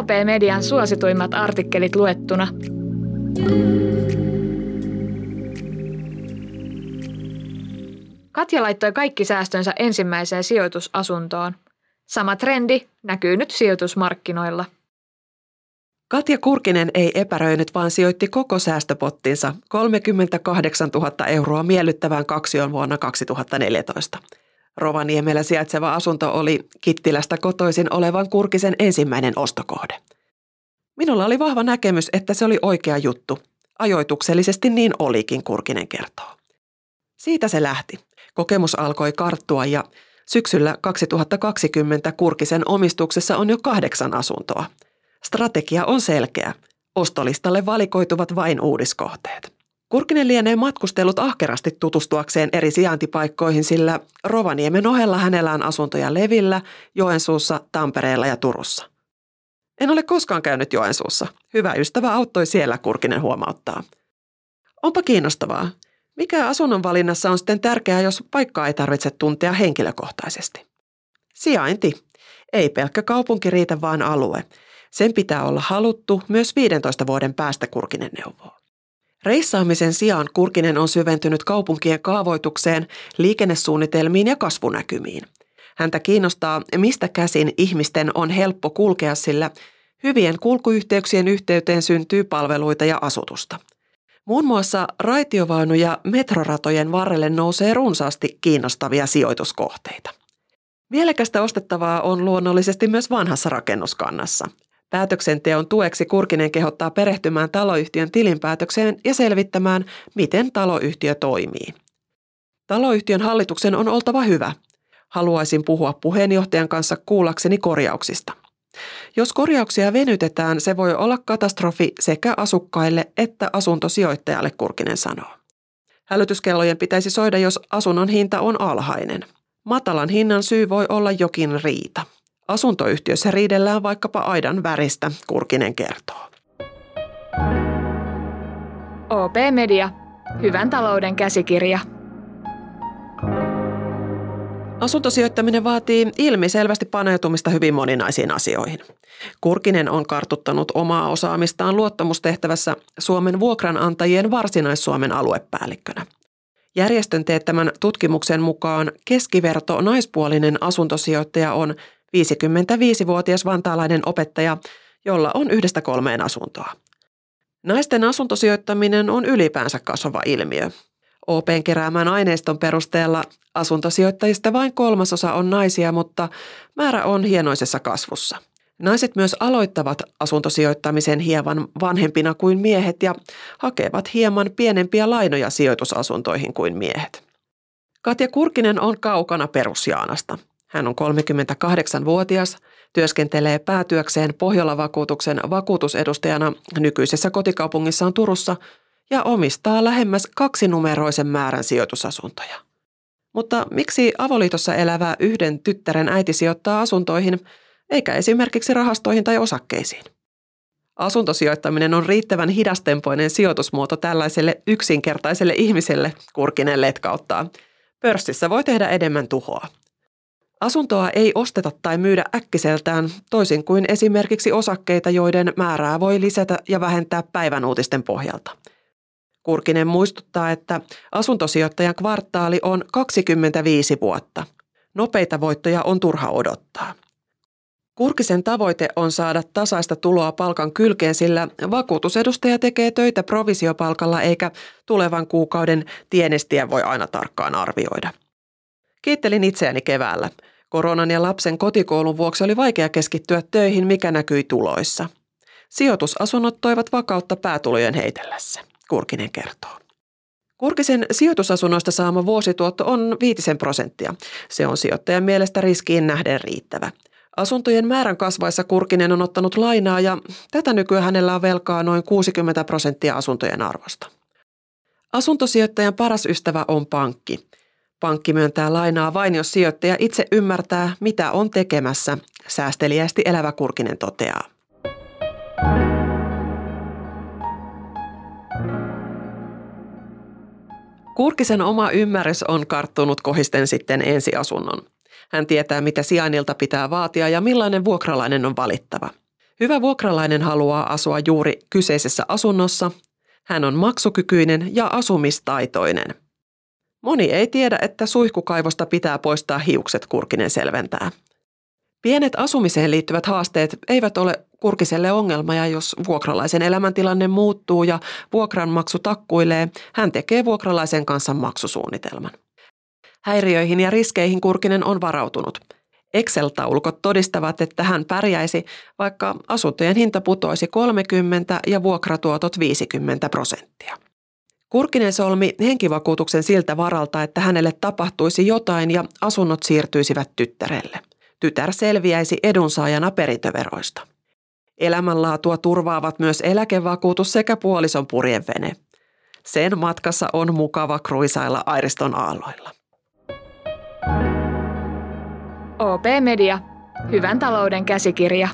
OP-median suosituimmat artikkelit luettuna. Katja laittoi kaikki säästönsä ensimmäiseen sijoitusasuntoon. Sama trendi näkyy nyt sijoitusmarkkinoilla. Katja Kurkinen ei epäröinyt, vaan sijoitti koko säästöpottinsa 38 000 euroa miellyttävään kaksioon vuonna 2014. Rovaniemellä sijaitseva asunto oli Kittilästä kotoisin olevan Kurkisen ensimmäinen ostokohde. Minulla oli vahva näkemys, että se oli oikea juttu. Ajoituksellisesti niin olikin, Kurkinen kertoo. Siitä se lähti. Kokemus alkoi karttua ja syksyllä 2020 Kurkisen omistuksessa on jo kahdeksan asuntoa. Strategia on selkeä. Ostolistalle valikoituvat vain uudiskohteet. Kurkinen lienee matkustellut ahkerasti tutustuakseen eri sijaintipaikkoihin, sillä Rovaniemen ohella hänellä on asuntoja Levillä, Joensuussa, Tampereella ja Turussa. En ole koskaan käynyt Joensuussa. Hyvä ystävä auttoi siellä, Kurkinen huomauttaa. Onpa kiinnostavaa. Mikä asunnon valinnassa on sitten tärkeää, jos paikkaa ei tarvitse tuntea henkilökohtaisesti? Sijainti. Ei pelkkä kaupunki riitä, vaan alue. Sen pitää olla haluttu myös 15 vuoden päästä Kurkinen neuvoo. Reissaamisen sijaan Kurkinen on syventynyt kaupunkien kaavoitukseen, liikennesuunnitelmiin ja kasvunäkymiin. Häntä kiinnostaa, mistä käsin ihmisten on helppo kulkea, sillä hyvien kulkuyhteyksien yhteyteen syntyy palveluita ja asutusta. Muun muassa raitiovaunu- ja metroratojen varrelle nousee runsaasti kiinnostavia sijoituskohteita. Mielekästä ostettavaa on luonnollisesti myös vanhassa rakennuskannassa. Päätöksenteon tueksi Kurkinen kehottaa perehtymään taloyhtiön tilinpäätökseen ja selvittämään, miten taloyhtiö toimii. Taloyhtiön hallituksen on oltava hyvä. Haluaisin puhua puheenjohtajan kanssa kuullakseni korjauksista. Jos korjauksia venytetään, se voi olla katastrofi sekä asukkaille että asuntosijoittajalle, Kurkinen sanoo. Hälytyskellojen pitäisi soida, jos asunnon hinta on alhainen. Matalan hinnan syy voi olla jokin riita. Asuntoyhtiössä riidellään vaikkapa aidan väristä, Kurkinen kertoo. OP Media. Hyvän talouden käsikirja. Asuntosijoittaminen vaatii ilmiselvästi paneutumista hyvin moninaisiin asioihin. Kurkinen on kartuttanut omaa osaamistaan luottamustehtävässä Suomen vuokranantajien varsinais-Suomen aluepäällikkönä. Järjestön teettämän tutkimuksen mukaan keskiverto naispuolinen asuntosijoittaja on 55-vuotias vantaalainen opettaja, jolla on yhdestä kolmeen asuntoa. Naisten asuntosijoittaminen on ylipäänsä kasvava ilmiö. OPn keräämän aineiston perusteella asuntosijoittajista vain kolmasosa on naisia, mutta määrä on hienoisessa kasvussa. Naiset myös aloittavat asuntosijoittamisen hieman vanhempina kuin miehet ja hakevat hieman pienempiä lainoja sijoitusasuntoihin kuin miehet. Katja Kurkinen on kaukana perusjaanasta – hän on 38-vuotias, työskentelee päätyökseen Pohjola-vakuutuksen vakuutusedustajana nykyisessä kotikaupungissaan Turussa ja omistaa lähemmäs kaksinumeroisen määrän sijoitusasuntoja. Mutta miksi avoliitossa elävä yhden tyttären äiti sijoittaa asuntoihin, eikä esimerkiksi rahastoihin tai osakkeisiin? Asuntosijoittaminen on riittävän hidastempoinen sijoitusmuoto tällaiselle yksinkertaiselle ihmiselle, Kurkinen letkauttaa. Pörssissä voi tehdä enemmän tuhoa. Asuntoa ei osteta tai myydä äkkiseltään, toisin kuin esimerkiksi osakkeita, joiden määrää voi lisätä ja vähentää päivän uutisten pohjalta. Kurkinen muistuttaa, että asuntosijoittajan kvartaali on 25 vuotta. Nopeita voittoja on turha odottaa. Kurkisen tavoite on saada tasaista tuloa palkan kylkeen, sillä vakuutusedustaja tekee töitä provisiopalkalla eikä tulevan kuukauden tienestiä voi aina tarkkaan arvioida. Kiittelin itseäni keväällä. Koronan ja lapsen kotikoulun vuoksi oli vaikea keskittyä töihin, mikä näkyi tuloissa. Sijoitusasunnot toivat vakautta päätulojen heitellessä, Kurkinen kertoo. Kurkisen sijoitusasunnoista saama vuosituotto on 5 prosenttia. Se on sijoittajan mielestä riskiin nähden riittävä. Asuntojen määrän kasvaessa Kurkinen on ottanut lainaa ja tätä nykyään hänellä on velkaa noin 60 prosenttia asuntojen arvosta. Asuntosijoittajan paras ystävä on pankki – Pankki myöntää lainaa vain, jos sijoittaja itse ymmärtää, mitä on tekemässä, säästeliästi elävä Kurkinen toteaa. Kurkisen oma ymmärrys on karttunut kohisten sitten ensiasunnon. Hän tietää, mitä sijainnilta pitää vaatia ja millainen vuokralainen on valittava. Hyvä vuokralainen haluaa asua juuri kyseisessä asunnossa. Hän on maksukykyinen ja asumistaitoinen. Moni ei tiedä, että suihkukaivosta pitää poistaa hiukset, Kurkinen selventää. Pienet asumiseen liittyvät haasteet eivät ole Kurkiselle ongelma ja jos vuokralaisen elämäntilanne muuttuu ja vuokranmaksu takkuilee, hän tekee vuokralaisen kanssa maksusuunnitelman. Häiriöihin ja riskeihin Kurkinen on varautunut. Excel-taulukot todistavat, että hän pärjäisi, vaikka asuntojen hinta putoisi 30 ja vuokratuotot 50 prosenttia. Kurkinen solmi henkivakuutuksen siltä varalta, että hänelle tapahtuisi jotain ja asunnot siirtyisivät tyttärelle. Tytär selviäisi edunsaajana perintöveroista. Elämänlaatua turvaavat myös eläkevakuutus sekä puolison purjevene. Sen matkassa on mukava kruisailla Airiston aalloilla. OP Media. Hyvän talouden käsikirja.